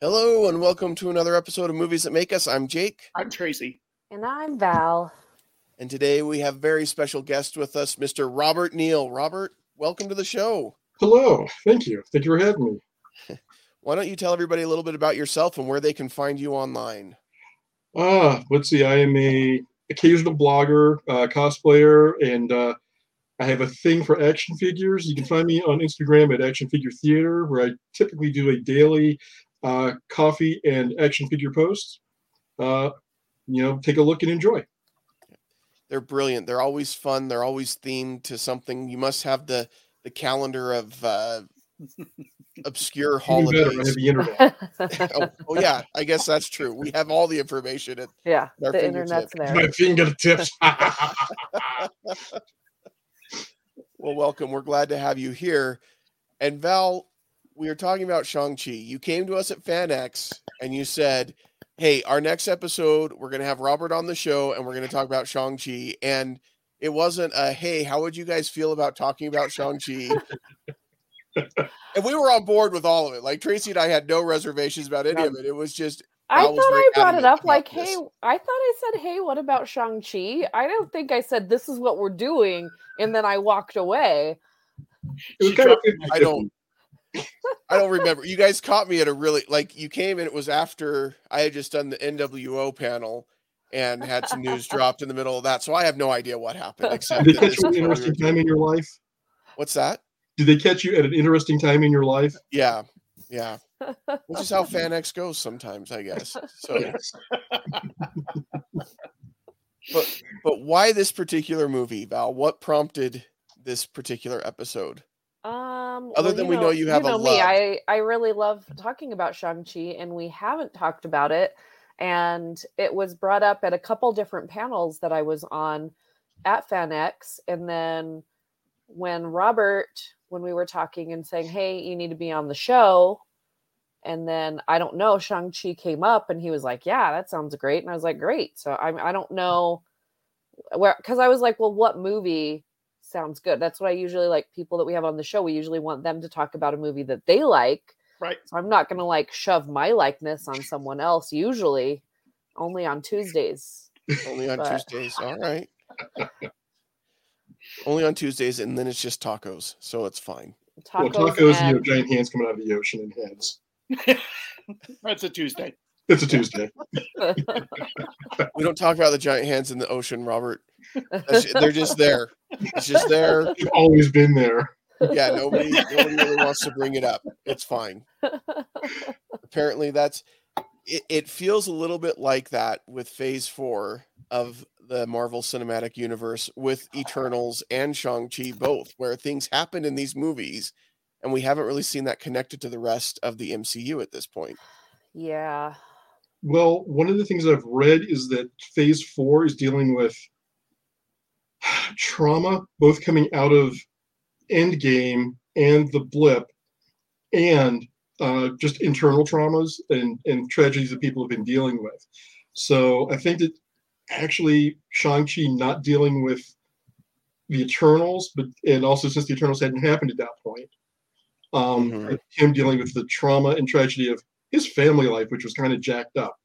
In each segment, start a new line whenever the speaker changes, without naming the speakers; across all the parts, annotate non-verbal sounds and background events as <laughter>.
Hello and welcome to another episode of Movies That Make Us. I'm Jake,
I'm Tracy.
And I'm Val.
and today we have very special guest with us, Mr. Robert Neal. Robert, welcome to the show.
Hello. Thank you. Thank you for having me. <laughs>
Why don't you tell everybody a little bit about yourself and where they can find you online?
Ah, let's see. I am a occasional blogger, uh, cosplayer, and uh, I have a thing for action figures. You can find me on Instagram at Action Figure Theater, where I typically do a daily uh, coffee and action figure post. Uh, you know, take a look and enjoy.
They're brilliant. They're always fun. They're always themed to something. You must have the the calendar of uh, <laughs> obscure
Even better, I
holidays.
have the internet. <laughs>
oh, oh, yeah, I guess that's true. We have all the information. At,
yeah,
Our
the
fingertips.
internet's there.
My fingertips. <laughs>
well, welcome. We're glad to have you here. And Val, we were talking about Shang-Chi. You came to us at FanX and you said, Hey, our next episode, we're going to have Robert on the show and we're going to talk about Shang-Chi. And it wasn't a, Hey, how would you guys feel about talking about Shang-Chi? and we were on board with all of it. Like Tracy and I had no reservations about any of it. It was just,
I
Val
thought
was very
I brought it up like,
this.
hey, I thought I said, hey, what about Shang-Chi? I don't think I said this is what we're doing. And then I walked away.
It was kind of
I don't- <laughs> I don't remember. You guys caught me at a really like you came and it was after I had just done the NWO panel and had some news <laughs> dropped in the middle of that. So I have no idea what happened <laughs> except
Did they catch
this
you at an
what we were
interesting time in your life?
What's that?
Did they catch you at an interesting time in your life?
Yeah. Yeah. <laughs> Which is how FanX goes sometimes, I guess. So but but why this particular movie, Val? What prompted this particular episode?
Um,
Other
well,
than we know you have a
know me.
love.
I I really love talking about Shang-Chi, and we haven't talked about it. And it was brought up at a couple different panels that I was on at FanX. And then when Robert, when we were talking and saying, Hey, you need to be on the show. And then I don't know, Shang-Chi came up and he was like, Yeah, that sounds great. And I was like, Great. So I I don't know where because I was like, Well, what movie sounds good? That's what I usually like people that we have on the show. We usually want them to talk about a movie that they like.
Right.
So I'm not gonna like shove my likeness on someone else, usually only on Tuesdays.
Only on
But-
Tuesdays. All right. <laughs> Only on Tuesdays, and then it's just tacos, so it's fine.
Well,
Tacos,
tacos, you know,
and-
giant hands coming out of the ocean and heads. <laughs>
That's a Tuesday.
It's a Tuesday. <laughs>
We don't talk about the giant hands in the ocean, Robert. That's, they're just there. It's just there.
They've always been there.
Yeah, nobody, <laughs> nobody really wants to bring it up. It's fine. Apparently, that's it. It feels a little bit like that with Phase Four of the Marvel Cinematic Universe with Eternals and Shang Chi both, where things happen in these movies, and we haven't really seen that connected to the rest of the MCU at this point.
yeah.
Well, one of the things I've read is that phase four is dealing with <sighs> trauma, both coming out of Endgame and the blip, and uh, just internal traumas and, and tragedies that people have been dealing with. So I think that actually Shang-Chi not dealing with the Eternals, but and also since the Eternals hadn't happened at that point, um,
Mhm.
him dealing with the trauma and tragedy of his family life, which was kind of jacked up.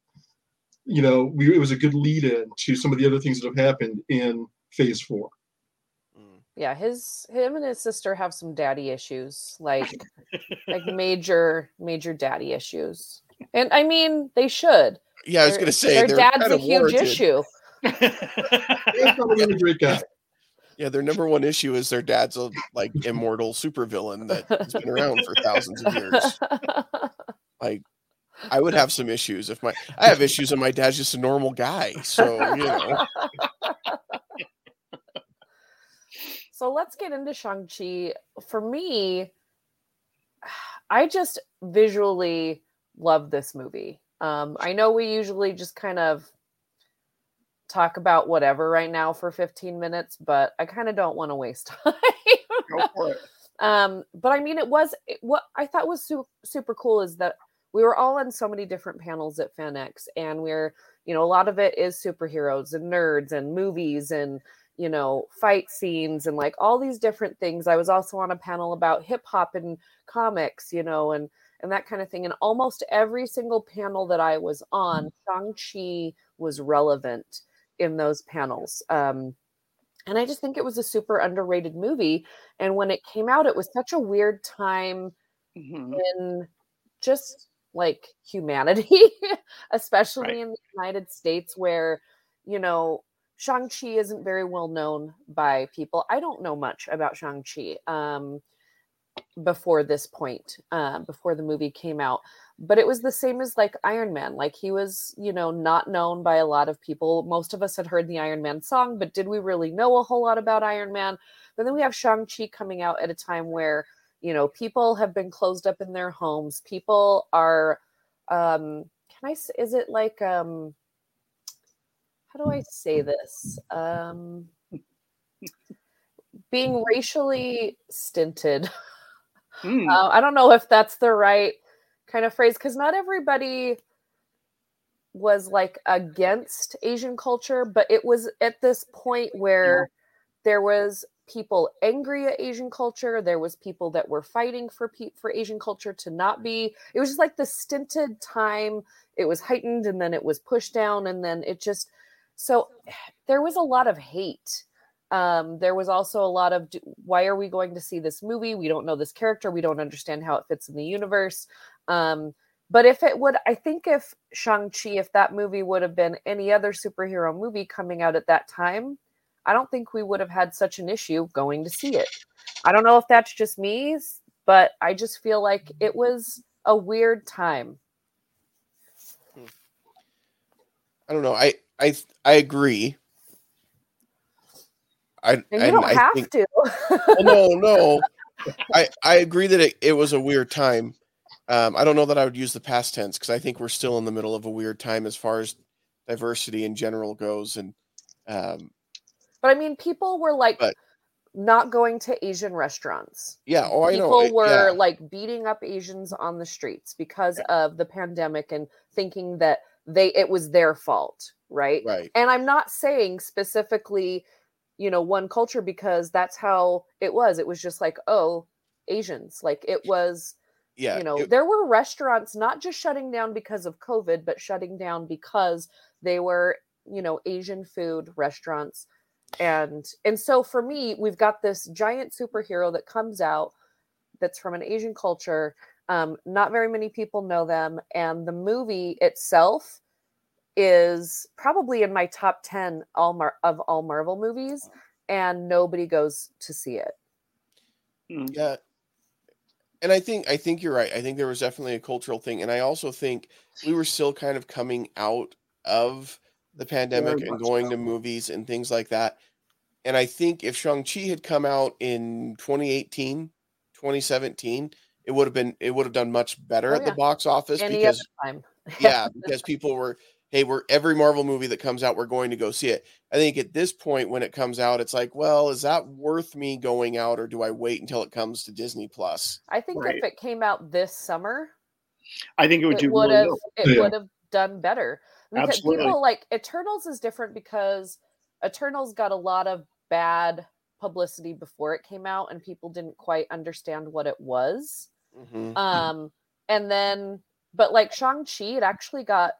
You know, we, it was a good lead in to some of the other things that have happened in Phase Four.
Yeah, his him and his sister have some daddy issues, like like <laughs> major major daddy issues. And I mean, they should.
Yeah, I was going to say
their
they're
dad's
kind
a
of
huge
warranted.
issue.
He's probably a great guy.
Yeah, their number one issue is their dad's a like immortal supervillain that has been around for thousands of years. Like, I would have some issues if my I have issues and my dad's just a normal guy. So you know,
so let's get into Shang-Chi. For me, I just visually love this movie. Um, I know we usually just kind of talk about whatever right now for 15 minutes, but I kind of don't want to waste <laughs> time.
Go for it.
Um, but I mean, it was it, what I thought was su- super cool is that we were all on so many different panels at FanX, and we're you know a lot of it is superheroes and nerds and movies and you know fight scenes and like all these different things. I was also on a panel about hip hop and comics, you know, and and that kind of thing. And almost every single panel that I was on, Shang Chi was relevant in those panels. Um, and I just think it was a super underrated movie. And when it came out, it was such a weird time
Mhm.
in just like humanity, <laughs> especially
Right.
in the United States, where, you know, Shang-Chi isn't very well known by people. I don't know much about Shang-Chi um, before this point, uh, before the movie came out. But it was the same as like Iron Man. Like he was, you know, not known by a lot of people. Most of us had heard the Iron Man song, but did we really know a whole lot about Iron Man? But then we have Shang-Chi coming out at a time where you know people have been closed up in their homes people are um can I, is it like um how do i say this um being racially stinted <laughs>
Mm.
uh, i don't know if that's the right kind of phrase because not everybody was like against asian culture but it was at this point where there was people angry at asian culture there was people that were fighting for pe- for asian culture to not be it was just like the stinted time it was heightened and then it was pushed down and then it just so <sighs> there was a lot of hate. Um, there was also a lot of why are we going to see this movie? We don't know this character. We don't understand how it fits in the universe. Um, but if it would i think if shang-chi if that movie would have been any other superhero movie coming out at that time i don't think we would have had such an issue going to see it. I don't know if that's just me but i just feel like it was a weird time
I don't know. I I I agree. I
and you don't
I
have
think,
to
Well, no, <laughs> no. I I agree that it, it was a weird time. Um, I don't know that I would use the past tense because I think we're still in the middle of a weird time as far as diversity in general goes, and um,
but i mean people were like
But-
not going to asian restaurants
yeah. Oh, I know.
people
it-
were
yeah,
like beating up asians on the streets because of the pandemic and thinking that they it was their fault right
right.
and i'm not saying specifically you know one culture because that's how it was it was just like oh asians like it was
Yeah.
you know
it-
there were restaurants not just shutting down because of covid but shutting down because they were you know asian food restaurants and and so for me we've got this giant superhero that comes out that's from an asian culture um, not very many people know them and the movie itself is probably in my top 10 all Mar- of all marvel movies and nobody goes to see it
Mm.
Yeah. And I think I think you're right. I think there was definitely a cultural thing, and I also think we were still kind of coming out of the pandemic and going
so.
to movies and things like that. And I think if Shang-Chi had come out in 2018, 2017, it would have been it would have done much better
Oh,
at the box office
any
because
time <laughs>
yeah, <laughs> because people were, hey, we're every Marvel movie that comes out, we're going to go see it. I think at this point, when it comes out, it's like, well, is that worth me going out, or do I wait until it comes to Disney Plus?
I think
Right.
if it came out this summer,
I think it would
it
do
would
really
have
well.
it
Yeah.
would have done better. Because
Absolutely.
people like Eternals is different because Eternals got a lot of bad publicity before it came out and people didn't quite understand what it was.
Mhm.
Um and then but like Shang-Chi it actually got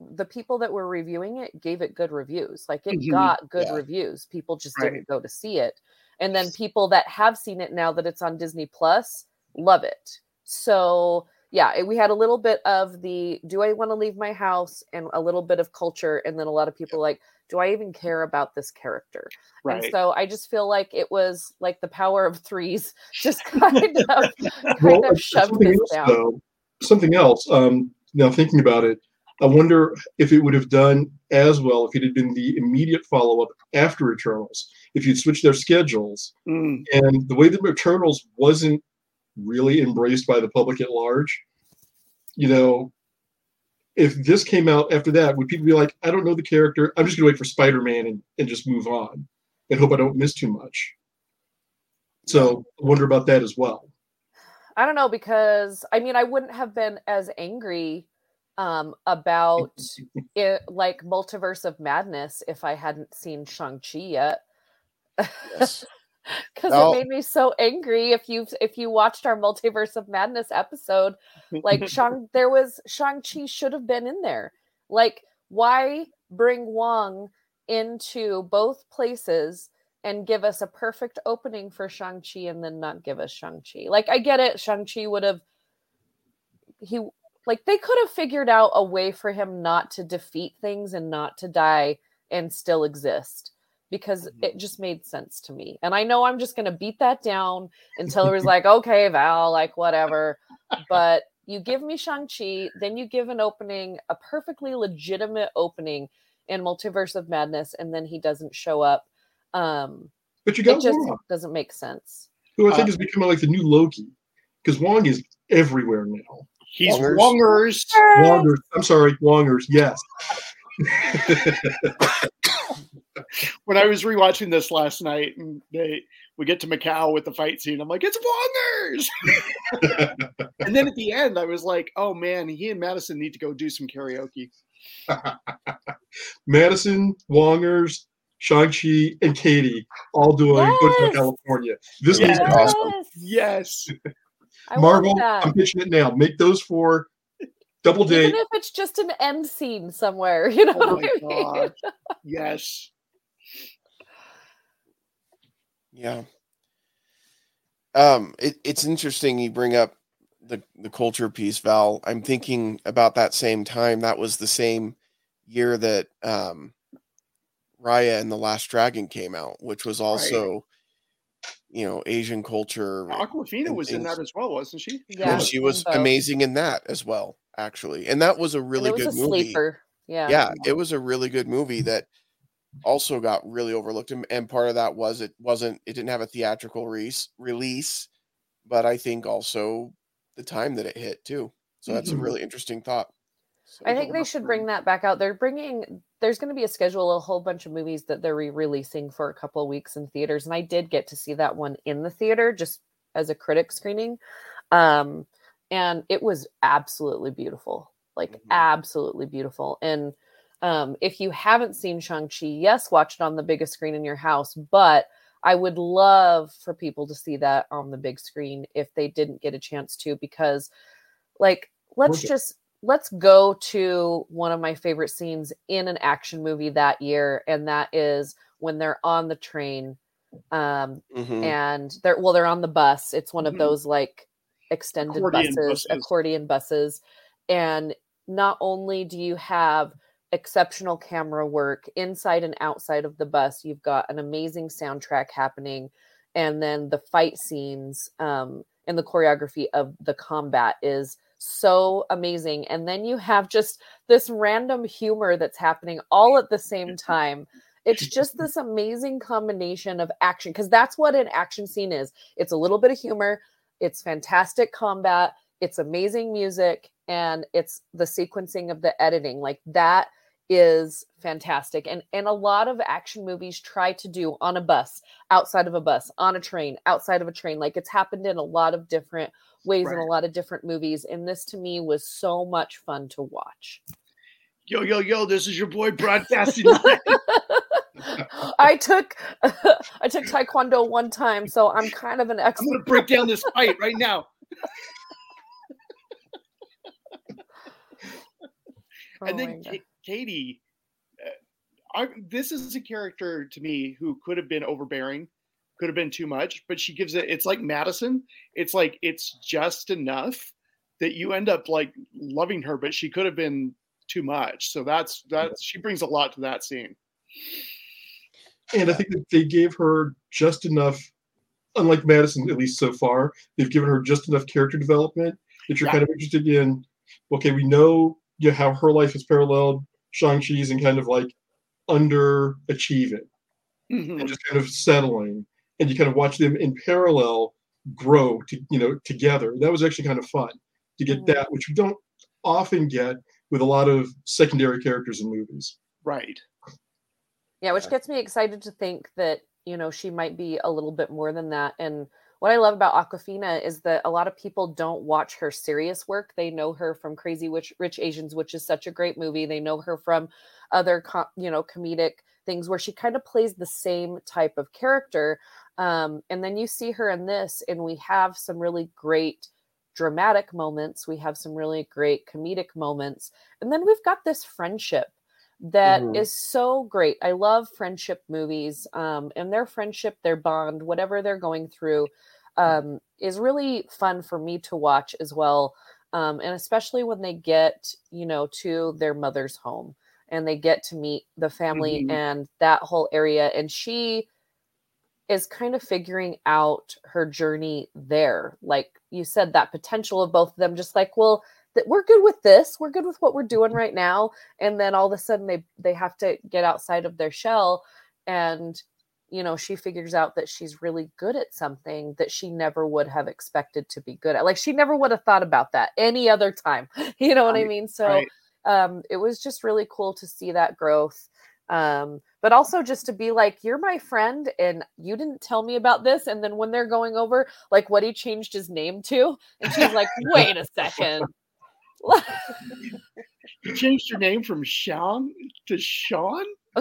the people that were reviewing it gave it good reviews. Like it
Mhm.
got good
Yeah.
reviews. People just
Right.
didn't go to see it. And then people that have seen it now that it's on Disney Plus love it. So yeah, we had a little bit of the do I want to leave my house and a little bit of culture and then a lot of people like do I even care about this character?
Right.
And so I just feel like it was like the power of threes <laughs> just kind of <laughs> kind
Well,
of shoved
something
this
else,
down.
though, something else. Um, now thinking about it, I wonder if it would have done as well if it had been the immediate follow-up after Eternals. If you'd switched their schedules,
Mm.
and the way that Eternals wasn't really embraced by the public at large, you know, if this came out after that, would people be like, I don't know the character, I'm just gonna wait for Spider-Man and, and just move on and hope I don't miss too much. So I wonder about that as well.
I don't know because I mean I wouldn't have been as angry um about <laughs> it like multiverse of madness if I hadn't seen Shang-Chi yet.
Yes. <laughs>
Because
Now-
it oh. made me so angry if you've if you watched our multiverse of madness episode, like <laughs> Shang there was Shang-Chi should have been in there. Like, why bring Wong into both places and give us a perfect opening for Shang-Chi and then not give us Shang-Chi? Like, I get it, Shang-Chi would have he like they could have figured out a way for him not to defeat things and not to die and still exist because
Mhm.
it just made sense to me. And I know I'm just going to beat that down until it was like, okay, Val, like whatever. But you give me Shang-Chi, then you give an opening, a perfectly legitimate opening in Multiverse of Madness, and then he doesn't show up. Um,
But you
it
got
just
Wong,
doesn't make sense.
who I think
Uh,
is becoming like the new Loki, because Wong is everywhere now.
He's
Wongers.
Wongers.
Wongers, I'm sorry, Wongers, yes. <laughs> <laughs> <laughs>
When I was rewatching this last night, and they we get to Macau with the fight scene, I'm like, it's Wongers. <laughs> and then at the end, I was like, oh man, he and Madisynn need to go do some karaoke. <laughs>
Madisynn, Wongers, Shang-Chi, and Katie all doing Hotel
Yes!
California. This
Yes.
is awesome.
Yes.
I
Marvel. I'm pitching it now. Make those four double date.
Even if it's just an end scene somewhere, you know
Oh
what
my
I mean?
god. Yes.
Yeah. Um, it, it's interesting you bring up the the culture piece, Val. I'm thinking about that same time. That was the same year that um Raya and the Last Dragon came out, which was also, you know, Asian culture.
Awkwafina
and
was in that as well, wasn't she?
Yeah,
and she was amazing in that as well, actually. And that was a really
it was
good
a
movie.
sleeper. Yeah.
yeah it was a really good movie that also got really overlooked and, and part of that was it wasn't it didn't have a theatrical release release but i think also the time that it hit too so that's
Mhm.
a really interesting thought So,
I think they should bring that back out. They're bringing. There's going to be a schedule, a whole bunch of movies that they're re-releasing for a couple of weeks in theaters, and I did get to see that one in the theater just as a critic screening, um, and it was absolutely beautiful, like
Mhm.
absolutely beautiful. And um, if you haven't seen Shang Chi, yes, watch it on the biggest screen in your house, but I would love for people to see that on the big screen if they didn't get a chance to, because like let's just let's go to one of my favorite scenes in an action movie that year and that is when they're on the train um
Mhm.
and they're well they're on the bus it's one of
Mhm.
those like extended
Accordion
buses,
buses.
accordion buses and not only do you have exceptional camera work. Inside and outside of the bus you've got an amazing soundtrack happening. And then the fight scenes um and the choreography of the combat is so amazing. And then you have just this random humor that's happening all at the same <laughs> time. It's just this amazing combination of action because that's what an action scene is. It's a little bit of humor it's fantastic combat it's amazing music and it's the sequencing of the editing. Like that is fantastic and and a lot of action movies try to do on a bus outside of a bus on a train outside of a train like it's happened in a lot of different ways in a lot of different movies and this to me was so much fun to watch
Yo, yo, yo, this is your boy broadcasting. <laughs> <laughs>
I took <laughs> I took taekwondo one time, so I'm kind of an expert
I'm
expert.
gonna break down this fight right now.
Oh
and then oh Katie, uh, I, this is a character to me who could have been overbearing, could have been too much, but she gives it. It's like Madisynn. It's like it's just enough that you end up like loving her, but she could have been too much. So that's that. She brings a lot to that scene.
And I think that they gave her just enough, unlike Madisynn, at least so far, they've given her just enough character development that you're
Yeah.
kind of interested in. Okay, we know you know, how her life is paralleled Shang-Chi's and kind of like underachieving
Mhm.
and just kind of settling. And you kind of watch them in parallel grow to you know together. That was actually kind of fun to get
Mhm.
that, which we don't often get with a lot of secondary characters in movies.
Right.
Yeah, which gets me excited to think that, you know, she might be a little bit more than that. And what I love about Awkwafina is that a lot of people don't watch her serious work. They know her from Crazy Rich, Rich Asians, which is such a great movie. They know her from other, you know, comedic things where she kind of plays the same type of character. Um, and then you see her in this, and we have some really great dramatic moments. We have some really great comedic moments. And then we've got this friendship that mm-hmm. is so great. I love friendship movies, um, and their friendship, their bond, whatever they're going through, um, is really fun for me to watch as well. Um, and especially when they get, you know, to their mother's home and they get to meet the family mm-hmm. and that whole area. And she is kind of figuring out her journey there. Like you said, that potential of both of them, just like, well, that we're good with this we're good with what we're doing right now and then all of a sudden they they have to get outside of their shell and you know she figures out that she's really good at something that she never would have expected to be good at. Like she never would have thought about that any other time <laughs> you know what i mean? So right. um it was just really cool to see that growth um but also just to be like you're my friend and you didn't tell me about this and then when they're going over like what he changed his name to and she's like <laughs> wait a second <laughs>
you changed your name from Sean to Sean? <laughs>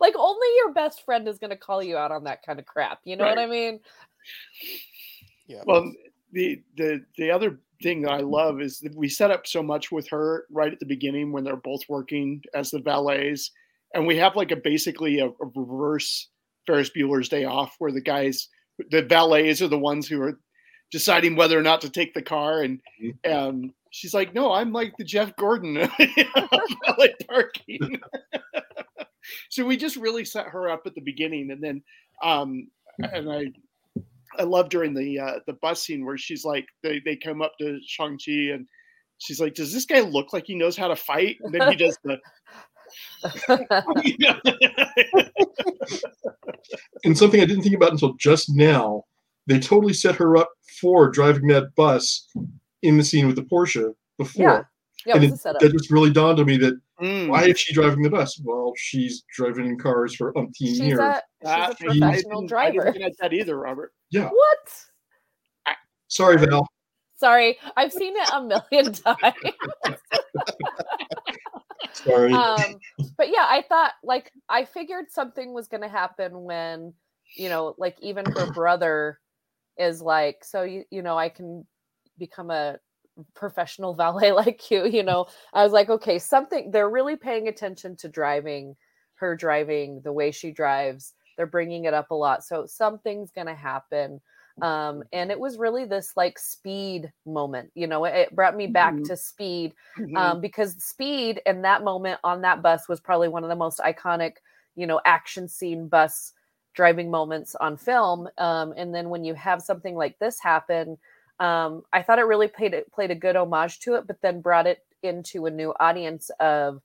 like only your best friend is going to call you out on that kind of crap. You know right. what I mean?
Yeah. Well, the the the other thing that I love is that we set up so much with her right at the beginning when they're both working as the valets, and we have like a basically a, a reverse Ferris Bueller's Day Off, where the guys, the valets are the ones who are deciding whether or not to take the car and mm-hmm. um, she's like no i'm like the jeff gordon <laughs> like parking. <laughs> So we just really set her up at the beginning and then um, and i i love during the uh, the bus scene where she's like they, they come up to shang-chi and she's like does this guy look like he knows how to fight? And then he does the <laughs>
and something i didn't think about until just now they totally set her up for driving that bus in the scene with the Porsche before. Yeah. Yeah, and it, that just really dawned on me that mm. why is she driving the bus? Well, she's driving in cars for umpteen she's years.
A, she's a professional driver.
I didn't that either, Robert.
Yeah.
What?
Sorry, Val.
Sorry, I've seen it a million <laughs> times.
Sorry.
Um, but yeah, I thought like I figured something was going to happen when you know, like even her brother is like, so you you know, I can become a professional <laughs> valet like you, you know. I was like, okay, something they're really paying attention to driving, her driving, the way she drives. They're bringing it up a lot. So something's going to happen. Um, and it was really this like speed moment, you know, it, brought me back mm-hmm. to speed mm-hmm. um, because speed in that moment on that bus was probably one of the most iconic, you know, action scene bus driving moments on film. Um, and then when you have something like this happen, um, I thought it really played it played a good homage to it, but then brought it into a new audience of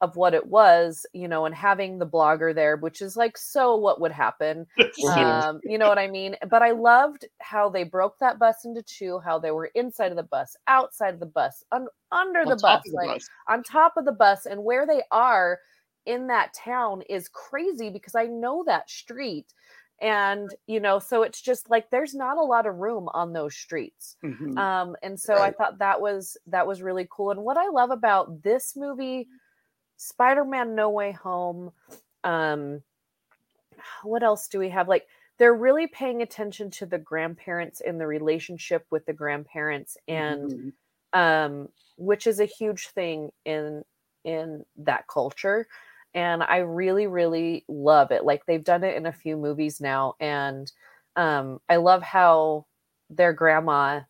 of what it was, you know, and having the blogger there, which is like so what would happen. <laughs> Um, you know what I mean? But I loved how they broke that bus into two, how they were inside of the bus, outside of the bus, un- under the bus, the like bus. on top of the bus, and where they are in that town is crazy because I know that street. And, you know, so it's just like there's not a lot of room on those streets. Mm-hmm. Um, and so right. I thought that was that was really cool. And what I love about this movie, Spider-Man No Way Home, um, what else do we have? Like they're really paying attention to the grandparents and the relationship with the grandparents and mm-hmm. um which is a huge thing in in that culture and I really, really love it. Like they've done it in a few movies now, and um, I love how their grandma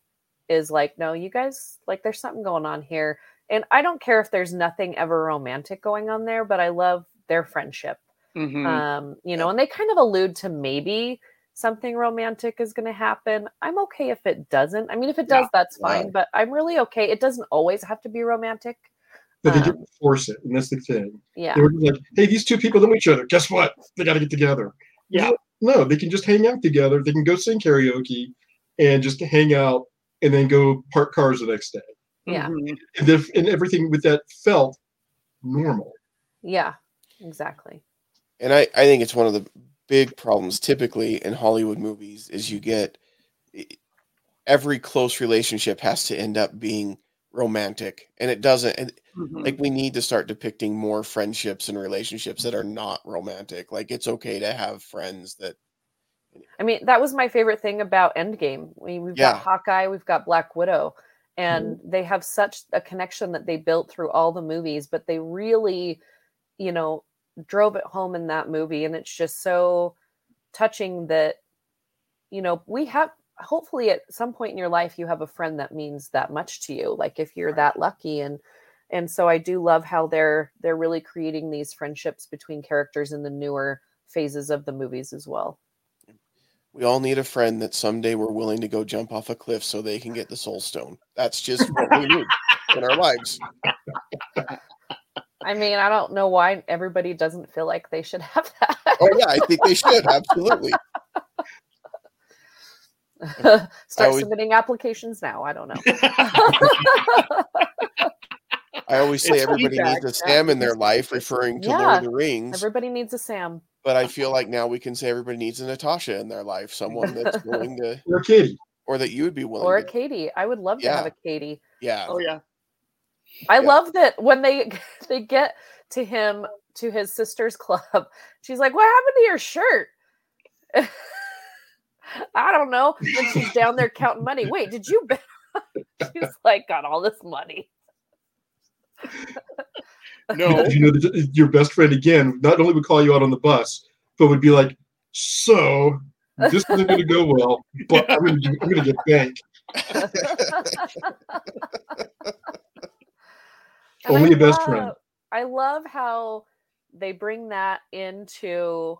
is like, "No, you guys, like, there's something going on here." And I don't care if there's nothing ever romantic going on there, but I love their friendship. Mm-hmm. Um, you know, and they kind of allude to maybe something romantic is going to happen. I'm okay if it doesn't. I mean, if it does, yeah. that's fine, yeah. but I'm really okay. It doesn't always have to be romantic
but they um, didn't force it, and that's the thing.
Yeah,
they were like, "Hey, these two people know each other. Guess what? They got to get together."
Yeah,
no, they can just hang out together. They can go sing karaoke and just hang out, and then go park cars the next day.
Yeah,
mm-hmm. and, if, and everything with that felt normal.
Yeah, exactly.
And I, I think it's one of the big problems typically in Hollywood movies is you get every close relationship has to end up being romantic and it doesn't and
Mhm.
like we need to start depicting more friendships and relationships that are not romantic like it's okay to have friends that
I mean, that was my favorite thing about Endgame. We, we've
Yeah.
got Hawkeye, we've got Black Widow, and they have such a connection that they built through all the movies, but they really, you know, drove it home in that movie. And it's just so touching that, you know, we have hopefully at some point in your life you have a friend that means that much to you like if you're that lucky and and so i do love how they're they're really creating these friendships between characters in the newer phases of the movies as well.
We all need a friend that someday we're willing to go jump off a cliff so they can get the soul stone. That's just what we need in our lives.
I mean, I don't know why everybody doesn't feel like they should have that.
oh yeah i think they should absolutely <laughs>
Start
always-
submitting applications now. I don't know. <laughs>
i always say
It's
everybody
feedback.
needs a sam in their life referring to lord of the rings
Everybody needs a Sam.
but I feel like now we can say everybody needs a Natasha in their life, someone that's <laughs> willing to,
Or Katie.
or that you would be willing
Or a
to.
Katie. I would love to have a Katie.
Yeah,
oh yeah.
I
Yeah.
love that when they they get to him to his sister's club, she's like, "What happened to your shirt?" I don't know. And she's <laughs> down there counting money. Wait, did you? bet- <laughs> she's like, got all this money. <laughs>
No.
You know, your best friend again not only would call you out on the bus, but would be like, "So this isn't going to go well, but I'm going to I'm to get bank." Only
I
a best friend.
I love how they bring that into,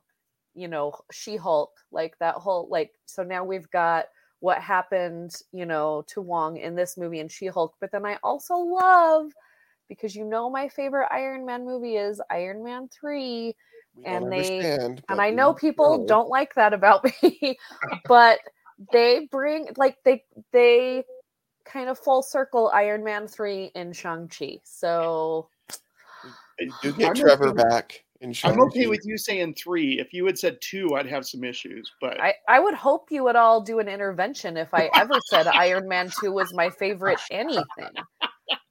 you know, She Hulk, like that whole like. So now we've got what happened, you know, to Wong in this movie and She Hulk. But then I also love because you know my favorite Iron Man movie is Iron Man three,
we
and they- and I know people
know.
don't like that about <laughs> me, but they bring like they they kind of full circle Iron Man 3 in Shang-Chi. So
You do get Trevor back
I'm okay with you saying three. If you had said two, I'd have some issues. But
I, I would hope you would all do an intervention if I ever said <laughs> Iron Man 2 was my favorite anything.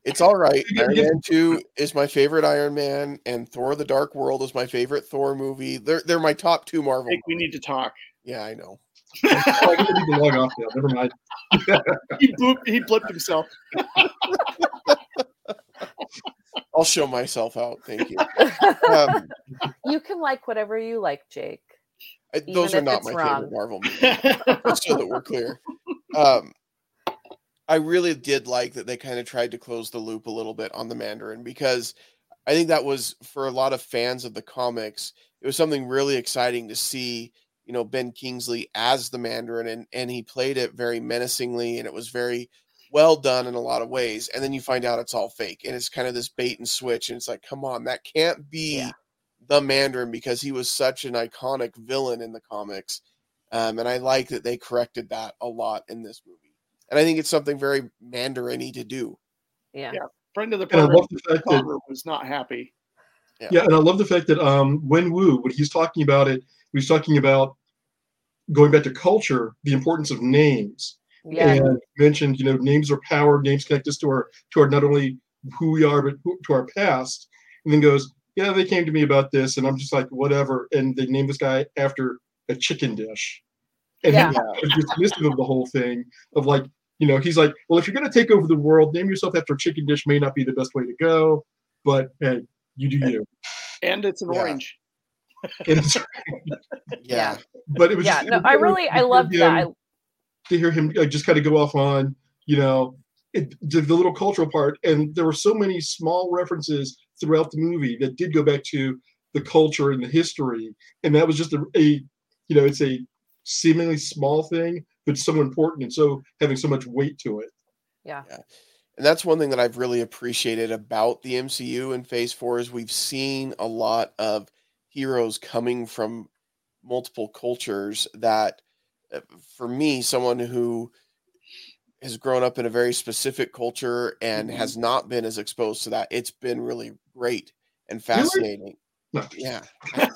It's all right. Iron. Man Two is my favorite Iron Man, and Thor: The Dark World is my favorite Thor movie. They're they're my top two
I
Marvel.
think we need to talk.
Yeah, I know.
Oh, I need to log off now. Never mind.
He blooped, he blipped himself. <laughs>
I'll show myself out. Thank you. <laughs> Um,
you can like whatever you like, Jake.
I- those are not my
wrong.
favorite Marvel <laughs> movies. just so that we're clear. Um, I really did like that they kind of tried to close the loop a little bit on the Mandarin because I think that was for a lot of fans of the comics, it was something really exciting to see, you know, Ben Kingsley as the Mandarin and and he played it very menacingly and it was very well done in a lot of ways. And then you find out it's all fake and it's kind of this bait and switch and it's like, come on, that can't be
Yeah.
The Mandarin because he was such an iconic villain in the comics. Um, and I like that they corrected that a lot in this movie. And I think it's something very Mandarin-y to do.
Yeah.
Yeah. Friend of the
And I love the fact that
was not happy.
Yeah, and I love the fact that um, Wen Wu, when he's talking about it, he was talking about going back to culture, the importance of names,
Yeah.
and mentioned, you know, names are power. Names connect us to our to our not only who we are, but who, to our past. And then goes, yeah, they came to me about this, and I'm just like, whatever. And they named this guy after a chicken dish, and
Yeah.
he was dismissive of the whole thing of like, you know, he's like, well, if you're going to take over the world, name yourself after a chicken dish may not be the best way to go, but hey, you do you.
And it's an
Yeah.
orange.
And it's- <laughs>
Yeah.
but it was
Yeah.
just,
No, I really I loved that.
To hear him uh, just kind of go off on you know it, the, the little cultural part and there were so many small references throughout the movie that did go back to the culture and the history. And that was just a, a you know it's a seemingly small thing but so important and so having so much weight to it.
Yeah.
And that's one thing that I've really appreciated about the MCU in Phase 4 is we've seen a lot of heroes coming from multiple cultures that uh, for me someone who has grown up in a very specific culture and
Mhm.
has not been as exposed to that it's been really great and
Really?
fascinating
No.
yeah <laughs>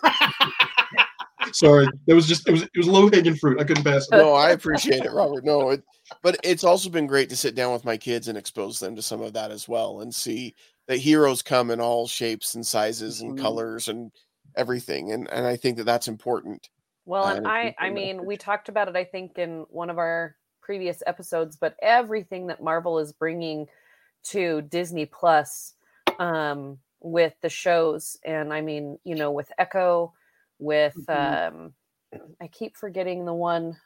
Sorry, that was just it was it was low hanging fruit. I couldn't pass it.
no, I appreciate it, Robert. No, it, but it's also been great to sit down with my kids and expose them to some of that as well, and see that heroes come in all shapes and sizes and
Mhm.
colors and everything, and and I think that that's important.
Well,
Uh,
and
I
I,
think
I
the
mean, we talked about it, I think, in one of our previous episodes, but everything that Marvel is bringing to Disney Plus um, with the shows, and I mean, you know, with Echo, with,
Mhm.
um, I keep forgetting the one.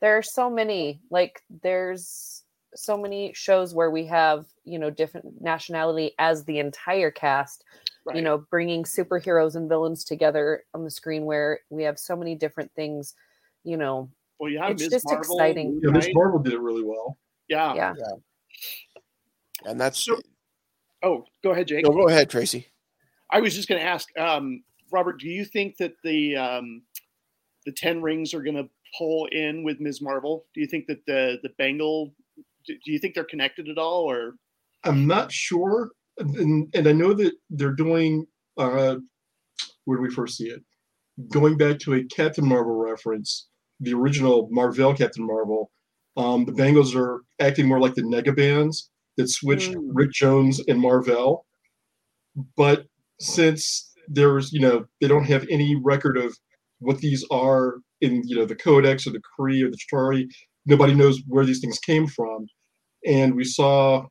there are so many, like, there's so many shows where we have, you know, different nationality as the entire cast you know bringing superheroes and villains together on the screen where we have so many different things you know
Well, you have
it's
Ms.
just
Marvel,
exciting.
Moon
Yeah, Miss Marvel did it really well.
Yeah.
yeah
And that's
So- Oh, go ahead, Jake.
no. Go ahead, Tracy.
I was just going to ask, um, Robert, do you think that the um, the Ten Rings are going to pull in with Ms. Marvel? Do you think that the the bangle? Do, do you think they're connected at all, or
I'm not sure, and, and I know that they're doing. Uh, where do we first see it? Going back to a Captain Marvel reference, the original Marvel Captain Marvel. Um, the bangles are acting more like the Nega bands that switched
Mm.
Rick Jones and Marvel. But since there's, you know, they don't have any record of what these are in, you know, the Codex or the Kree or the Chitauri, nobody knows where these things came from. And we saw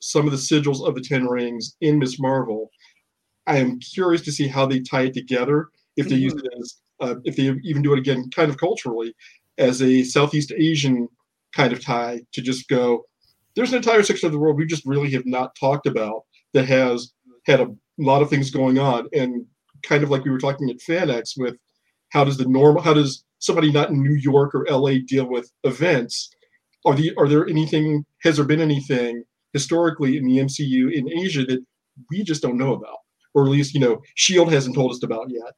some of the sigils of the Ten Rings in Miss Marvel. I am curious to see how they tie it together. If they use it as, uh, if they even do it again, kind of culturally, as a Southeast Asian kind of tie to just go. There's an entire section of the world we just really have not talked about that has had a lot of things going on, and kind of like we were talking at FanX with how does the normal, how does somebody not in New York or LA deal with events? Are the are there anything? Has there been anything historically in the MCU in Asia that we just don't know about, or at least you know Shield hasn't told us about yet?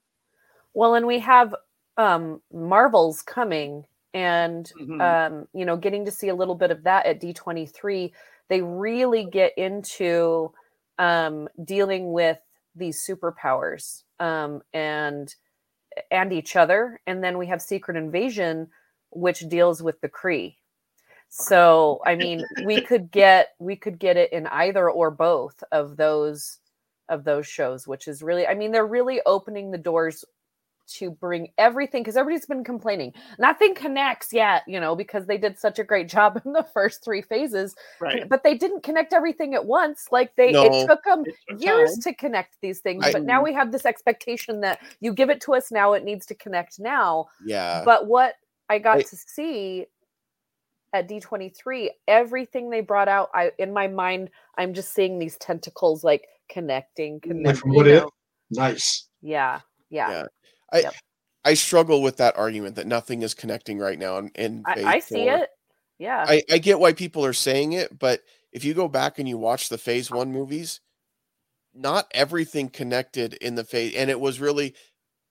Well and we have um marvels coming and
Mhm.
um you know getting to see a little bit of that at d23 they really get into um dealing with these superpowers um and and each other. And then we have secret invasion which deals with the Kree so i mean we <laughs> could get we could get it in either or both of those of those shows which is really i mean they're really opening the doors to bring everything because everybody's been complaining nothing connects yet you know because they did such a great <laughs> job in the first three phases
right?
but they didn't connect everything at once like they
No.
it took them
It took
years
time.
to connect these things
I-
but now we have this expectation that you give it to us now it needs to connect now
Yeah.
but what i got
I-
to see at d23 everything they brought out i in my mind i'm just seeing these tentacles like connecting
Like
connecting
from What If? Nice.
yeah yeah,
Yeah. I
Yep.
I struggle with that argument that nothing is connecting right now. And, in
I, I see
four.
it yeah
I, I get why people are saying it, but if you go back and you watch the phase one movies, not everything connected in the phase, and it was really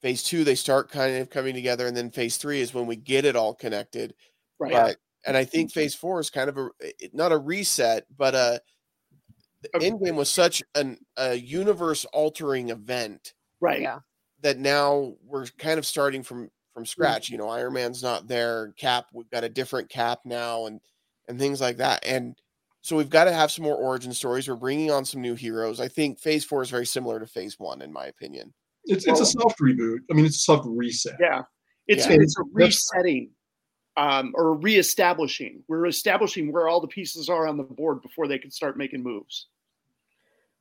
phase two, they start kind of coming together, and then phase three is when we get it all connected.
Right.
But and I think phase four is kind of a not a reset, but a the
Okay.
Endgame was such an a universe altering event
Right.
Yeah.
That now we're kind of starting from
Mm.
from scratch. You know, Iron Man's not there. Cap, we've got a different Cap now, and and things like that. And so we've got to have some more origin stories. We're bringing on some new heroes. I think Phase Four is very similar to Phase One, in my opinion.
It's it's a soft reboot. I mean, it's a soft reset.
Yeah. It's
Yeah.
it's a resetting um, or reestablishing. We're establishing where all the pieces are on the board before they can start making moves.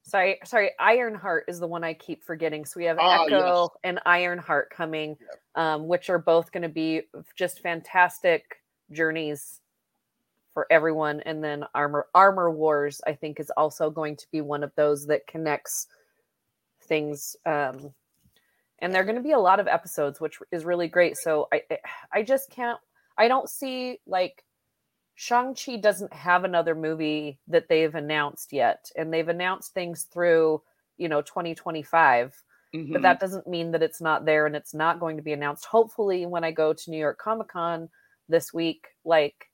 Sorry, sorry. Ironheart is the one I keep forgetting. So we have
Ah,
Echo and Ironheart coming, um, which are both going to be just fantastic journeys for everyone. And then Armor Armor Wars, I think, is also going to be one of those that connects things. Um, and they're going to be a lot of episodes, which is really great. So I- I just can't. I don't see like Shang-Chi doesn't have another movie that they've announced yet. And they've announced things through, you know, 2025.
Mhm.
But that doesn't mean that it's not there and it's not going to be announced. Hopefully, when I go to New York Comic Con this week, like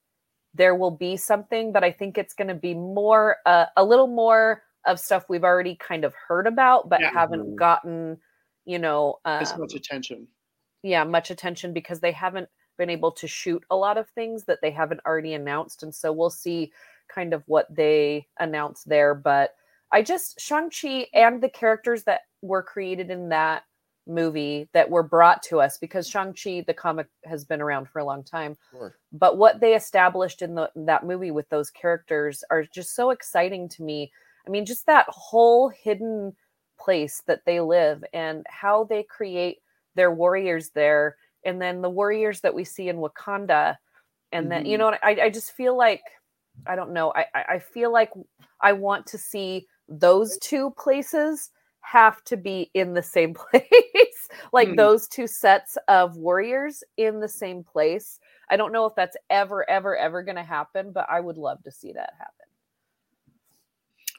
there will be something, but I think it's going to be more, uh, a little more of stuff we've already kind of heard about, but
Yeah.
haven't gotten, you know,
as
um,
much attention.
yeah, much attention because they haven't been able to shoot a lot of things that they haven't already announced. And so we'll see kind of what they announce there. But I just, Shang-Chi and the characters that were created in that movie that were brought to us because Shang-Chi, the comic, has been around for a long time
Sure.
but what they established in the that movie with those characters are just so exciting to me i mean just that whole hidden place that they live and how they create their warriors there and then the warriors that we see in wakanda and then you
Mhm.
know I, I just feel like i don't know I, I feel like i want to see those two places have to be in the same <laughs> place like
Hmm.
those two sets of warriors in the same place I don't know if that's ever, ever, ever going to happen, but I would love to see that happen.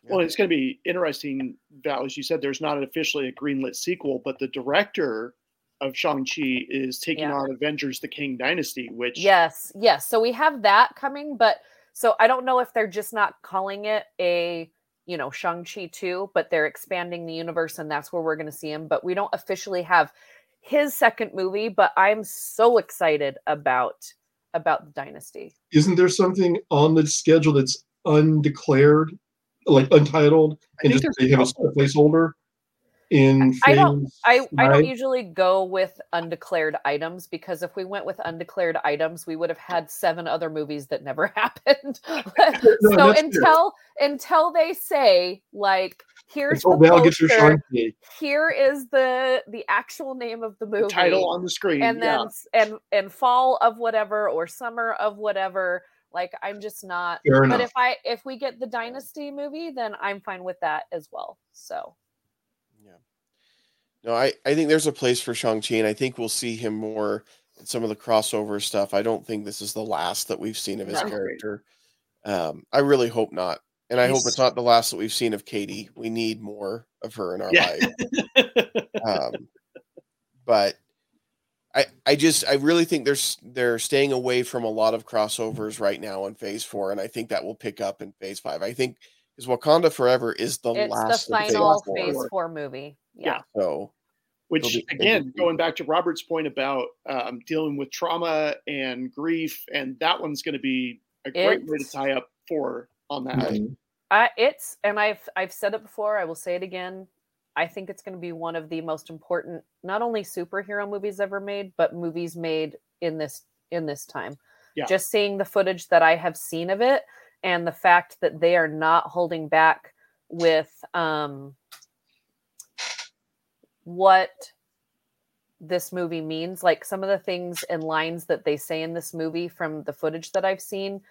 Well, it's going to be interesting, Val. As you said, there's not officially a greenlit sequel, but the director of Shang-Chi is taking
Yeah.
on Avengers the Kang Dynasty, which
Yes, yes. So we have that coming, but so I don't know if they're just not calling it a, you know, Shang-Chi 2, but they're expanding the universe and that's where we're going to see him. But we don't officially have his second movie, but I'm so excited about about the dynasty.
Isn't there something on the schedule that's undeclared, like untitled,
I
and
think
just they have a, a placeholder in
I don't-
phase
I, I don't usually go with undeclared items because if we went with undeclared items, we would have had seven other movies that never <laughs> happened.
No,
so
that's fair.
until until they say like here's
oh,
the
Val gets her
poster,
Shang-Chi.
here is the the actual name of the
the
movie
title on the screen.
and then
yeah.
and and fall of whatever or summer of whatever like i'm just not
Fair
but
enough.
if i if we get the dynasty movie then i'm fine with that as well so
Yeah. No, I, I think there's a place for Shang-Chi, and I think we'll see him more in some of the crossover stuff. I don't think this is the last that we've seen of his
Right.
character. Um, I really hope not. And I hope it's not the last that we've seen of Katy. We need more of her in our
Yeah.
life. Um, but I I just I really think there's they're staying away from a lot of crossovers right now in phase four, and I think that will pick up in phase five. I think because Wakanda Forever is the
it's
last
the
of phase
final
four.
phase four movie yeah,
So
Which
be-
again,
be-
going back to Robert's point about um, dealing with trauma and grief, and that one's going to be a great way to tie up four on that.
Right.
Mhm.
I, it's and i've i've said it before i will say it again i think it's going to be one of the most important not only superhero movies ever made but movies made in this in this time
Yeah.
just seeing the footage that i have seen of it and the fact that they are not holding back with um what this movie means. Like some of the things and lines that they say in this movie from the footage that i've seen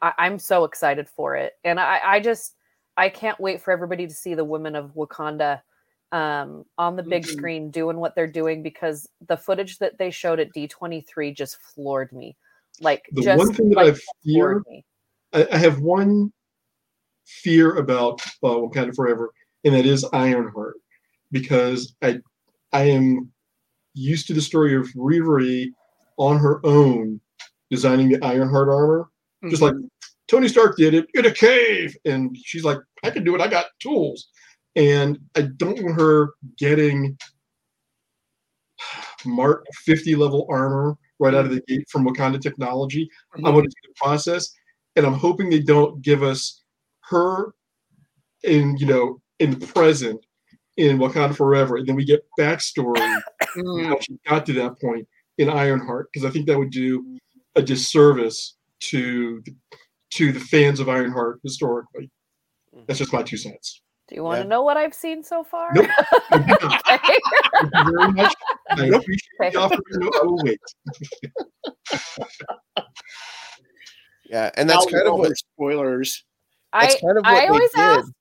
I, i'm so excited for it. And i i just i can't wait for everybody to see the women of wakanda um on the big
Mhm.
screen doing what they're doing because the footage that they showed at d23 just floored me. Like
The
just
one thing that
like,
I fear I, I have one fear about uh, Wakanda Forever, and that is Ironheart, because I I am used to the story of Riri on her own designing the Ironheart armor, just like Tony Stark did it in a cave, and she's like, I can do it. I got tools, and I don't want her getting Mark 50 level armor right out of the gate from Wakanda Technology.
Mhm.
I want to see the process, and I'm hoping they don't give us her in you know in the present in Wakanda Forever, and then we get backstory <laughs>
Mhm.
how she got to that point in Ironheart, because I think that would do a disservice to the, to the fans of Ironheart historically. That's just my two cents.
do you want to
Yeah.
know what i've seen so far
Nope. <laughs> Thank you very much. I
Nope.
appreciate the offer. No, I will wait. <laughs>
yeah, and that's
Out
kind of what
spoilers.
that's
I,
kind of what
I
they
always
did.
ask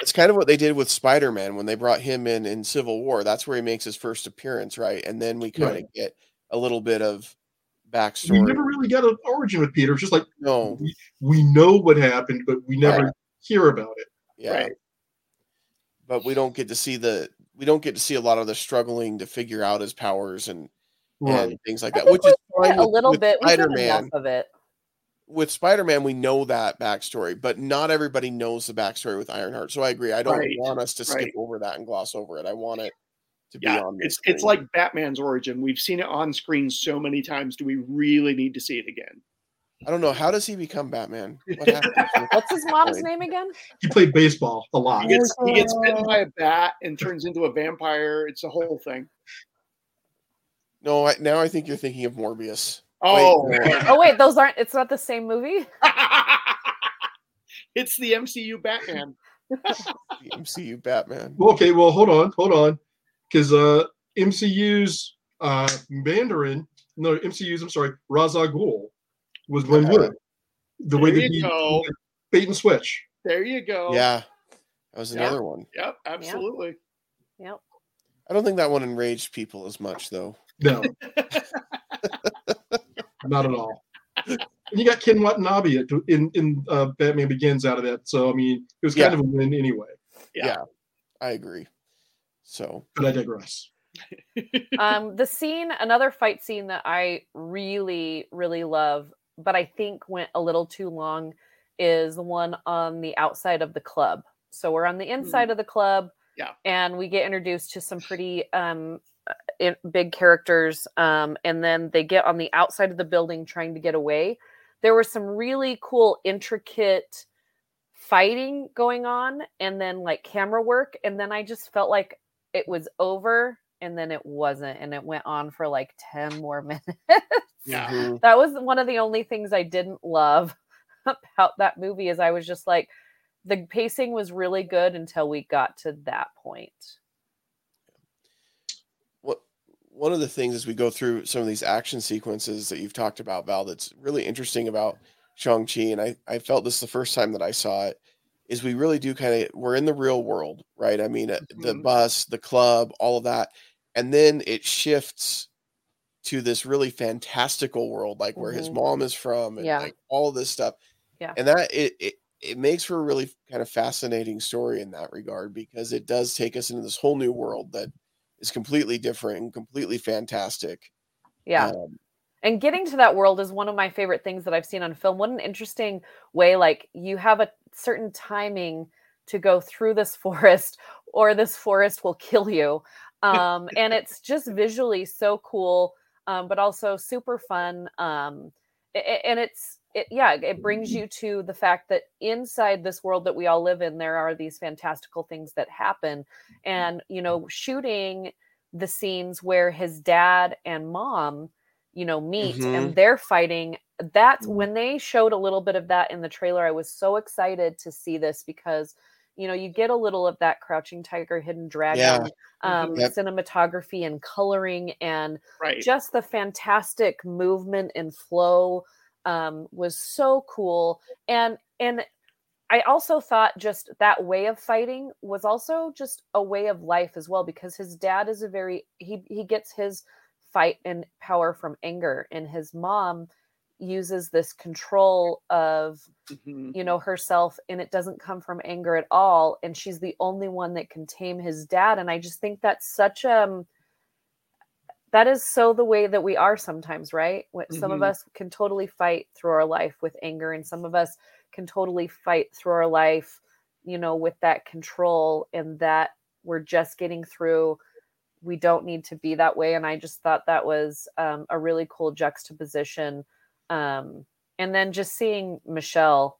It's kind of what they did with Spider-Man when they brought him in in Civil War. That's where he makes his first appearance, right? And then we kind of
Right.
get a little bit of backstory.
We never really got an origin with Peter. It's just like
no,
we, we know what happened, but we never
Right.
hear about it.
yeah,
Right.
but we don't get to see the we don't get to see a lot of the struggling to figure out his powers and and things like that, which is fine
a
with,
little
with
bit we get
Spider-Man.
enough of it
With Spider-Man, we know that backstory, but not everybody knows the backstory with Ironheart. So I agree. I don't
Right,
want us to skip
right.
over that and gloss over it. I want it to be on. the
it's it's like Batman's origin. We've seen it on screen so many times. Do we really need to see it again?
I don't know how does he become Batman? What? <laughs>
What's his mom's name again?
He played baseball a lot.
He gets he gets bitten by a bat and turns into a vampire. It's a whole thing.
no, I, now I think you're thinking of Morbius.
Oh,
Wait, <laughs>
Oh wait, those aren't. It's not the same movie. <laughs>
it's the MCU Batman. <laughs>
the MCU Batman.
Okay, well, hold on, hold on, because uh, MCU's uh, Mandarin, no, MCU's, I'm sorry, Ra's al Ghul was Glenn
Yeah.
Wood. The way that
you
he
go.
bait and switch.
There you go.
Yeah, that was
Yeah.
another one.
Yep. Absolutely.
Yep.
I don't think that one enraged people as much though.
No, not at all. And you got Ken Watanabe in in uh, Batman Begins out of that, so I mean, it was kind
Yeah.
of a win anyway.
Yeah.
I agree. So
But I digress. <laughs>
um the scene another fight scene that i really really love but i think went a little too long is the one on the outside of the club so we're on the inside of the club
Yeah.
and we get introduced to some pretty um in, big characters um and then they get on the outside of the building trying to get away there was some really cool intricate fighting going on and then like camera work and then i just felt like it was over and then it wasn't and it went on for like 10 more <laughs> minutes
Yeah.
mhm.
that was one of the only things i didn't love <laughs> about that movie is i was just like the pacing was really good until we got to that point
what one of the things as we go through some of these action sequences that you've talked about, Val, that's really interesting about Shang-Chi, and I, I felt this the first time that I saw it, is we really do kind of we're in the real world, right? I mean, uh, the
Mhm.
bus, the club, all of that, and then it shifts to this really fantastical world, like where his
Mhm.
mom is from, and
Yeah.
like all this stuff.
Yeah.
and that it, it it makes for a really kind of fascinating story in that regard because it does take us into this whole new world that is completely different and completely fantastic.
yeah
Um,
and getting to that world is one of my favorite things that I've seen on film. What an interesting way, like you have a certain timing to go through this <laughs> forest, or this forest will kill you. Um, <laughs> and it's just visually so cool, um, but also super fun. Um, and it's it, yeah, it brings you to the fact that inside this world that we all live in, there are these fantastical things that happen. And you know, shooting the scenes where his dad and mom you know meet
Mhm.
and they're fighting that's
Mhm.
when they showed a little bit of that in the trailer i was so excited to see this because you know you get a little of that crouching tiger hidden dragon um,
Yep.
cinematography and coloring and
Right.
just the fantastic movement and flow um, was so cool and and i also thought just that way of fighting was also just a way of life as well because his dad is a very he he gets his fight and power from anger and his mom uses this control of
Mhm.
you know herself and it doesn't come from anger at all and she's the only one that can tame his dad and i just think that's such um that is so the way that we are sometimes right What- some of
Mhm.
us can totally fight through our life with anger and some of us can totally fight through our life you know with that control and that we're just getting through we don't need to be that way and i just thought that was um, a really cool juxtaposition um, and then just seeing michelle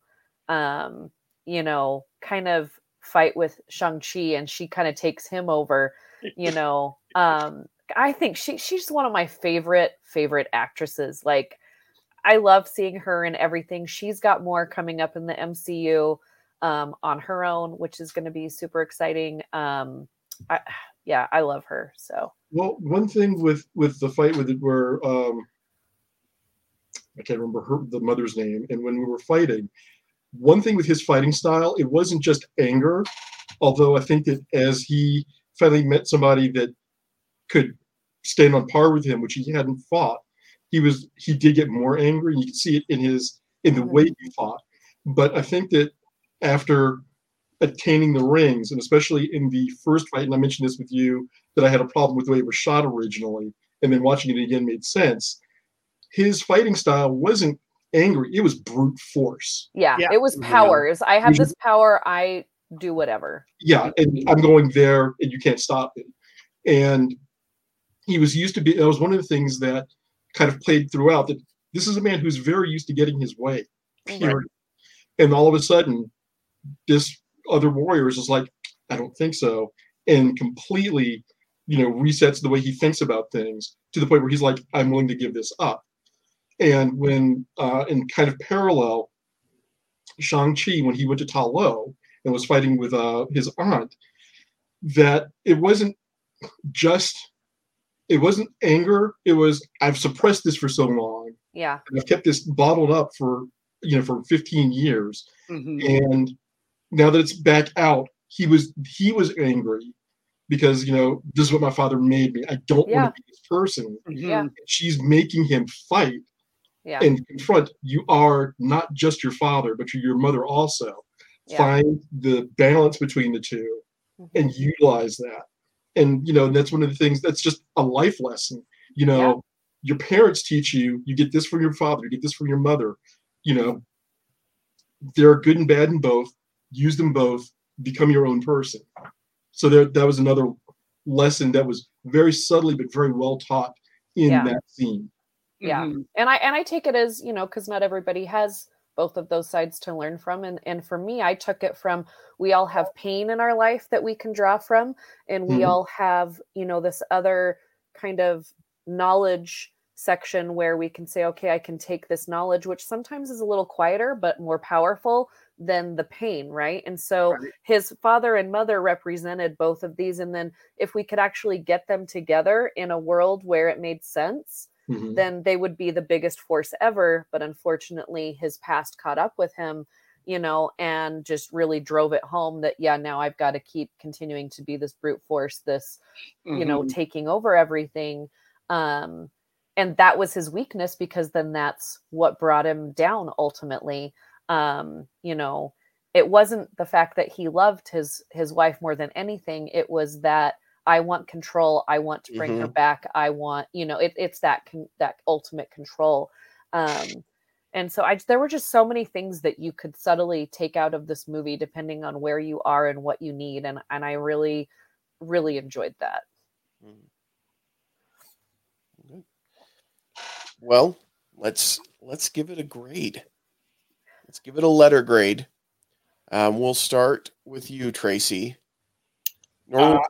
um, you know kind of fight with shang-chi and she kind of takes him over you <laughs> know um, i think she she's one of my favorite favorite actresses like i love seeing her in everything she's got more coming up in the mcu um, on her own which is going to be super exciting um, I, <sighs> yeah i love her so
Well, one thing with with the fight with it where um, I can't remember her the mother's name, and when we were fighting, one thing with his fighting style, it wasn't just anger. Although I think that as he finally met somebody that could stand on par with him, which he hadn't fought, he was he did get more angry. and You could see it in his in the way he fought. But I think that after attaining the rings, and especially in the first fight, and I mentioned this with you, that I had a problem with the way it was shot originally, and then watching it again made sense. His fighting style wasn't angry; it was brute force.
yeah,
Yeah.
it was power it was, i have this power i do whatever
Yeah, and I'm going there, and you can't stop it. and he was used to be. That was one of the things that kind of played throughout. That this is a man who's very used to getting his way, period. And all of a sudden, this other warrior is like, I don't think so, and completely, you know, resets the way he thinks about things to the point where he's like, I'm willing to give this up. And when, uh, in kind of parallel, Shang-Chi, when he went to Ta Lo and was fighting with uh, his aunt, that it wasn't just, it wasn't anger. It was, I've suppressed this for so long.
Yeah.
I've kept this bottled up for, you know, for 15 years.
Mhm.
And now that it's back out, he was, he was angry because, you know, this is what my father made me. I don't
Yeah.
want to be this person.
Yeah.
Mhm.
She's making him fight
Yeah.
and confront you are not just your father but you're your mother also
Yeah.
find the balance between the two
Mhm.
and utilize that and you know that's one of the things that's just a life lesson you know
Yeah.
your parents teach you you get this from your father you get this from your mother you know there are good and bad in both use them both become your own person so there that was another lesson that was very subtly but very well taught in
Yeah.
that scene
Yeah.
Mhm.
and i and i take it as you know because not everybody has both of those sides to learn from and and for me i took it from we all have pain in our life that we can draw from and we
Mhm.
all have you know this other kind of knowledge section where we can say okay i can take this knowledge which sometimes is a little quieter but more powerful than the pain right and so
Right.
his father and mother represented both of these and then if we could actually get them together in a world where it made sense
Mhm.
then they would be the biggest force ever. But unfortunately, his past caught up with him, you know, and just really drove it home that, yeah, now I've got to keep continuing to be this brute force, this, you know,
Mhm.
taking over everything. Um, and that was his weakness because then that's what brought him down ultimately. Um, you know, it wasn't the fact that he loved his his wife more than anything. It was that I want control. I want to bring her back. I want, you know, it, it's that con- that ultimate control. Um, and so I there were just so many things that you could subtly take out of this movie depending on where you are and what you need, and and I really, really enjoyed that.
Mhm. Good. Well, let's let's give it a grade. Let's give it a letter grade. Um, we'll start with you, Tracy. Normally,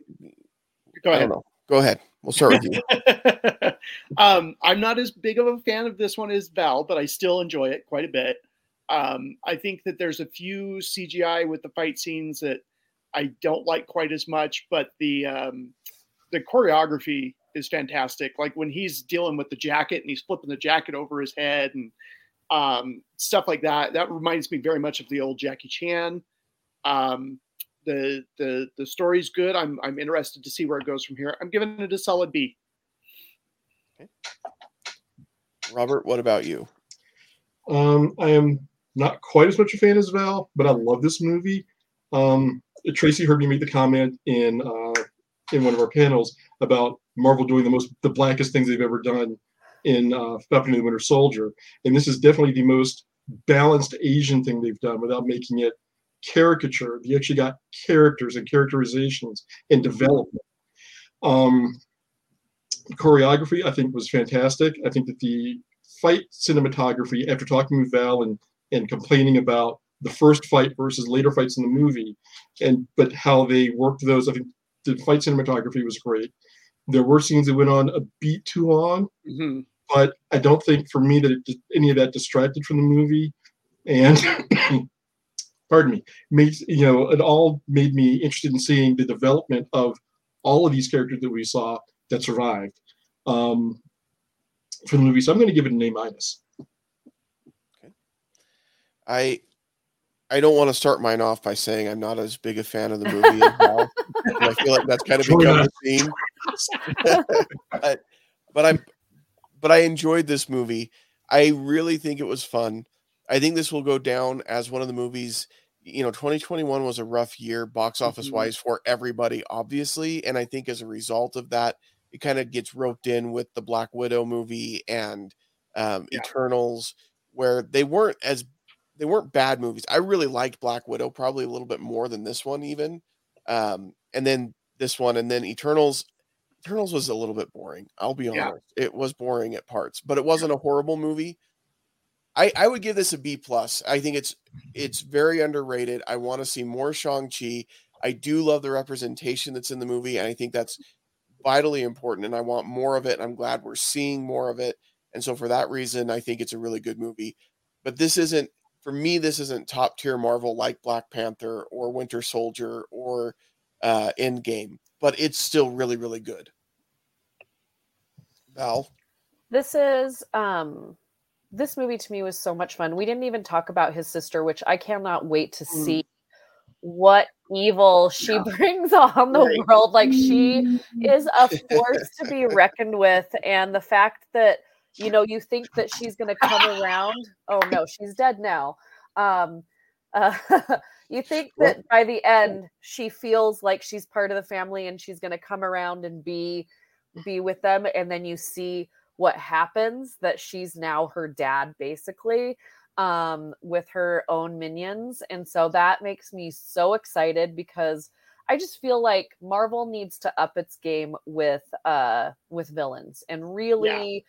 Go ahead.
Go ahead. We'll start with you. <laughs>
um, I'm not as big of a fan of this one as Val, but I still enjoy it quite a bit. Um, I think that there's a few CGI with the fight scenes that I don't like quite as much, but the um, the choreography is fantastic. Like when he's dealing with the jacket and he's flipping the jacket over his head and um, stuff like that. That reminds me very much of the old Jackie Chan. Um, the the the story's good. I'm I'm interested to see where it goes from here. I'm giving it a solid B.
Robert, what about you?
Um, I am not quite as much a fan as Val, but I love this movie. Um, Tracy heard me make the comment in uh, in one of our panels about Marvel doing the most the blackest things they've ever done in uh, Falcon and the Winter Soldier, and this is definitely the most balanced Asian thing they've done without making it caricature. You actually got characters and characterizations and development. Um, choreography, I think, was fantastic. I think that the fight cinematography, after talking with Val and and complaining about the first fight versus later fights in the movie, and but how they worked those, I think the fight cinematography was great. There were scenes that went on a beat too long,
Mhm.
but I don't think for me that it, any of that distracted from the movie. And pardon me, makes you know it all made me interested in seeing the development of all of these characters that we saw that survived um, from the movie. So I'm going to give it an A minus.
I I don't want to start mine off by saying I'm not as big a fan of the movie. <laughs> I feel like that's kind of become a theme. <laughs> but, but I'm but I enjoyed this movie. I really think it was fun. I think this will go down as one of the movies. You know, 2021 was a rough year box office wise for everybody, obviously, and I think as a result of that, it kind of gets roped in with the Black Widow movie and um,
Yeah.
Eternals, where they weren't as they weren't bad movies. I really liked Black Widow probably a little bit more than this one even. Um, and then this one and then Eternals Eternals was a little bit boring. I'll be
Yeah.
honest. It was boring at parts, but it wasn't a horrible movie. I, I would give this a B plus. I think it's it's very underrated. I want to see more Shang-Chi. I do love the representation that's in the movie, and I think that's vitally important. And I want more of it. I'm glad we're seeing more of it. And so for that reason, I think it's a really good movie. But this isn't for me, this isn't top tier Marvel like Black Panther or Winter Soldier or uh Endgame, but it's still really, really good. Val.
This is um this movie to me was so much fun. We didn't even talk about his sister, which I cannot wait to
Mm.
see what evil she
Yeah.
brings <laughs> on the
Right.
world. Like she is a force to be <laughs> reckoned with. And the fact that, you know, you think that she's gonna come around. <laughs> Oh no, she's dead now. Um uh, you think that by the end she feels like she's part of the family and she's going to come around and be be with them and then you see what happens that she's now her dad basically um with her own minions and so that makes me so excited because i just feel like marvel needs to up its game with uh with villains and really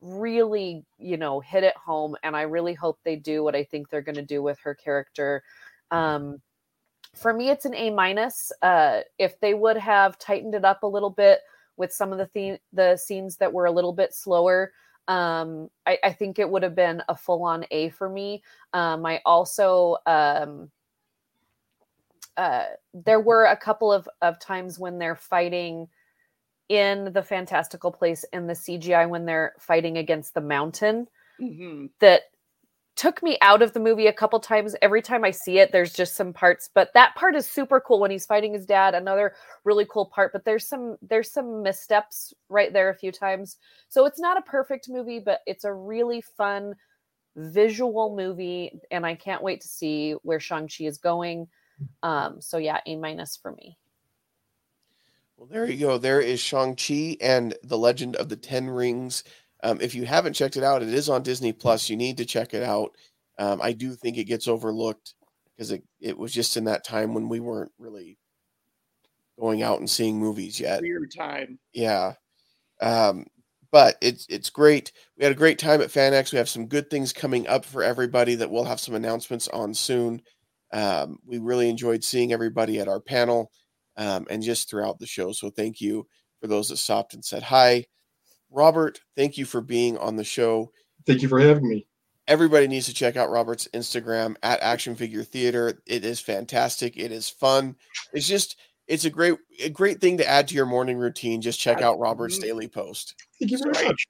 really you know hit it home and i really hope they do what i think they're going to do with her character. Um for me it's an a minus uh if they would have tightened it up a little bit with some of the theme the scenes that were a little bit slower um i, I think it would have been a full-on a for me um i also um uh there were a couple of of times when they're fighting in the fantastical place in the cgi when they're fighting against the mountain
Mhm.
that took me out of the movie a couple times. Every time I see it, there's just some parts, but that part is super cool when he's fighting his dad. Another really cool part, but there's some there's some missteps right there a few times. So it's not a perfect movie, but it's a really fun visual movie, and I can't wait to see where Shang Chi is going. Um, so yeah, A minus for me.
Well, there you go. There is Shang-Chi and the Legend of the Ten Rings. Um, if you haven't checked it out, it is on Disney Plus. You need to check it out. Um, I do think it gets overlooked because it, it was just in that time when we weren't really going out and seeing movies yet.
Weird time.
Yeah. Um, but it's it's great. We had a great time at FanX. We have some good things coming up for everybody that we'll have some announcements on soon. Um, we really enjoyed seeing everybody at our panel um, and just throughout the show. So thank you for those that stopped and said hi. Robert, thank you for being on the show.
Thank you for having me.
Everybody needs to check out Robert's Instagram at Action Figure Theater. It is fantastic. It is fun. It's just it's a great a great thing to add to your morning routine. Just check out Robert's daily post.
Thank you very
Right.
much.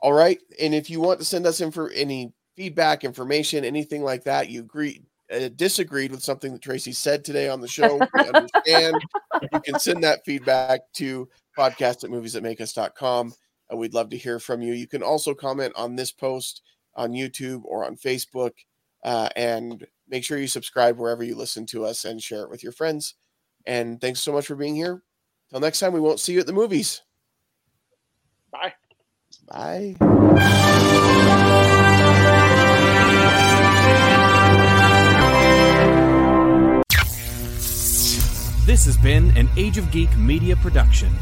All right. And if you want to send us in for any feedback, information, anything like that, you agree uh, disagreed with something that Tracy said today on the show, we <laughs> understand. you can send that feedback to podcast at movies that make us.com. And we'd love to hear from you. You can also comment on this post on YouTube or on Facebook. Uh, and make sure you subscribe wherever you listen to us and share it with your friends. And thanks so much for being here. Till next time, we won't see you at the movies.
Bye.
Bye.
This has been an Age of Geek media production.